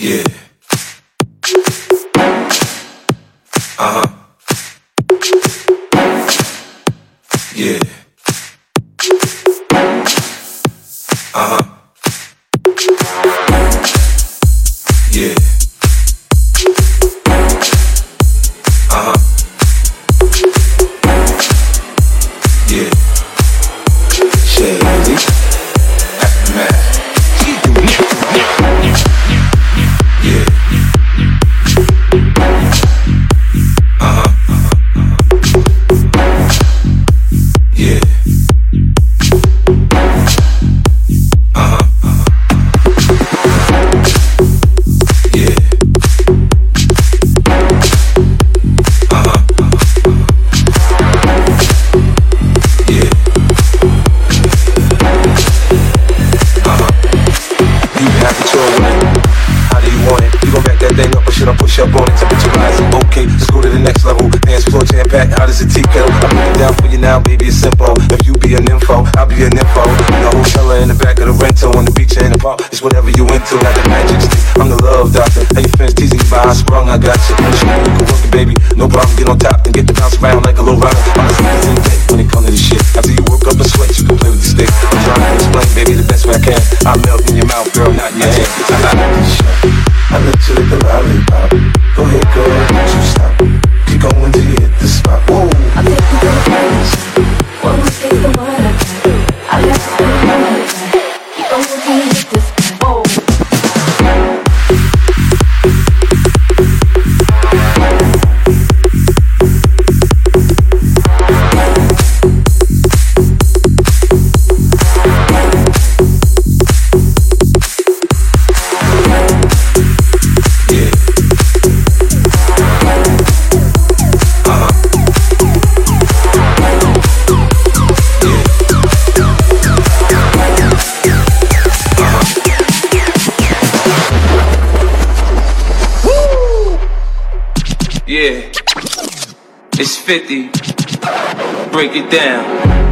Yeah. Uh huh. Yeah. Baby, it's simple. If you be an info, I'll be an info. In the hotel in the back of the rental, on the beach in the park, it's whatever you into. Not the magic stick, I'm the love doctor. Hey, friends teasing you by I sprung, I got you. You can work it, baby, no problem. Get on top and get the bounce around like a low rider. I'm a bed when it come to this shit. After you work up a sweat, you can play with the stick. I'm trying to explain, baby, the best way I can. I melt in your mouth, girl, not in your hand. I let you lick the lollipop. Go ahead, girl, you 50. Break it down.